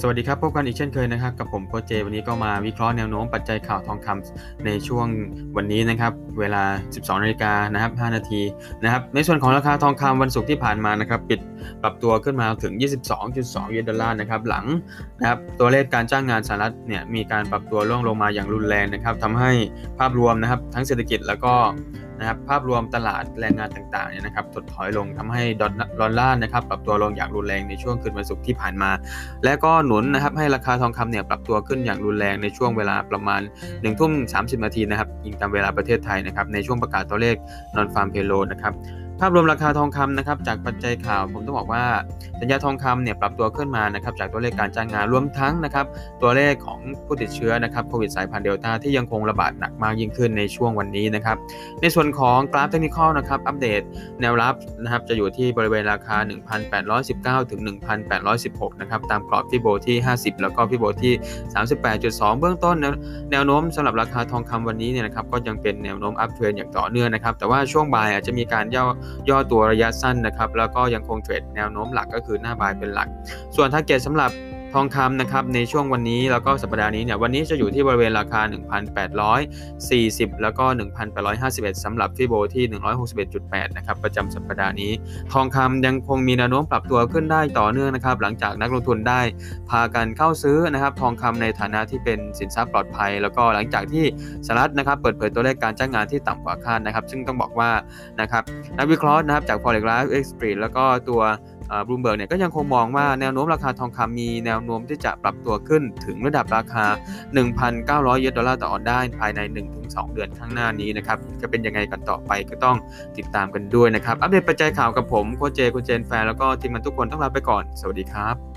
สวัสดีครับพบกันอีกเช่นเคยนะครับ กับผมโคชเจ วันนี้ก็มาวิเคราะห์แนวโน้มปัจจัยข่าวทองคำในช่วงวันนี้นะครับ เวลา 12นาฬิกานะครับ5นาทีนะครับ ในส่วนของราคาทองคำวันศุกร์ที่ผ่านมานะครับ ปิดปรับตัวขึ้นมาถึง 22.2ยูเอสดอลลาร์นะครับ หลังนะครับตัวเลขการจ้างงานสหรัฐเนี่ยมีการปรับตัวร่วงลงมาอย่างรุนแรงนะครับทำให้ภาพรวมนะครับ ทั้งเศรษฐกิจแล้วก็ นะครับภาพรวมตลาดแรงงานต่างๆเนี่ยนะครับถดถอยลงทำให้ดอลลาร์นะครับปรับตัวลงอย่างรุนแรงในช่วงคืนวันศุกร์ที่ผ่านมา และก็หนุนนะครับให้ราคาทองคำเนี่ยปรับตัวขึ้นอย่างรุนแรงในช่วงเวลาประมาณ1ทุ่มสามสิบนาทีนะครับยิงตามเวลาประเทศไทยนะครับในช่วงประกาศตัวเลข Non-Farm Payroll นะครับ ภาพรวมราคาทองคำนะครับจากปัจจัยข่าวผมต้องบอกว่าสัญญาทองคำเนี่ยปรับตัวขึ้นมานะครับจากตัวเลขการจ้างงานรวมทั้งนะครับตัวเลขของผู้ติดเชื้อนะครับโควิดสายพันธุ์เดลต้าที่ยังคงระบาดหนักมากยิ่งขึ้นในช่วงวันนี้นะครับในส่วนของกราฟเทคนิคนะครับอัปเดตแนวรับนะครับจะอยู่ที่บริเวณราคา 1,819 ถึง 1,816 นะครับตามกรอบ Fibo ที่ 50 แล้วก็ Fibo ที่ 38.2 เบื้องต้นแนวโน้มสำหรับราคาทองคำวันนี้เนี่ยนะครับก็ยังเป็นแนวโน้ม uptrend อย่างต่อเนื่องนะครับแต่ว่าช่วงบ่ายอาจจะมีการย่อย่อตัวระยะสั้นนะครับแล้วก็ยังคงเทรดแนวโน้มหลักก็คือหน้า buy เป็นหลัก ส่วน target สำหรับ ทองคำนะครับในช่วงวันนี้แล้วก็สัปดาห์นี้เนี่ยวันนี้จะอยู่ที่บริเวณราคา 1,840 แล้วก็ 1,851สำหรับ Fibo ที่ 161.8 นะครับประจำสัปดาห์นี้ ทองคำยังคงมีแนวโน้มปรับตัวขึ้นได้ต่อเนื่องนะครับหลังจากนักลงทุนได้พากันเข้าซื้อนะครับทองคำในฐานะที่เป็นสินทรัพย์ปลอดภัย แล้วก็หลังจากที่สหรัฐนะครับเปิดเผยตัวเลขการจ้างงานที่ต่ำกว่าคาดนะครับซึ่งต้องบอกว่านะครับนักวิเคราะห์นะครับจาก Forex Live Express แล้วก็ตัว บลูเบิร์กเนี่ยก็ยังคงมองว่าแนวโน้มราคาทองคำมีแนวโน้มที่จะปรับตัวขึ้นถึงระดับราคา 1,900 เยนดอลลาร์ต่อออนได้ภายใน 1-2 เดือนข้างหน้านี้นะครับจะเป็นยังไงกันต่อไปก็ต้องติดตามกันด้วยนะครับ อัปเดตปัจจัยข่าวกับผมโคเจโคเจนแฟนแล้วก็ทีมงานทุกคนต้องลาไปก่อน สวัสดีครับ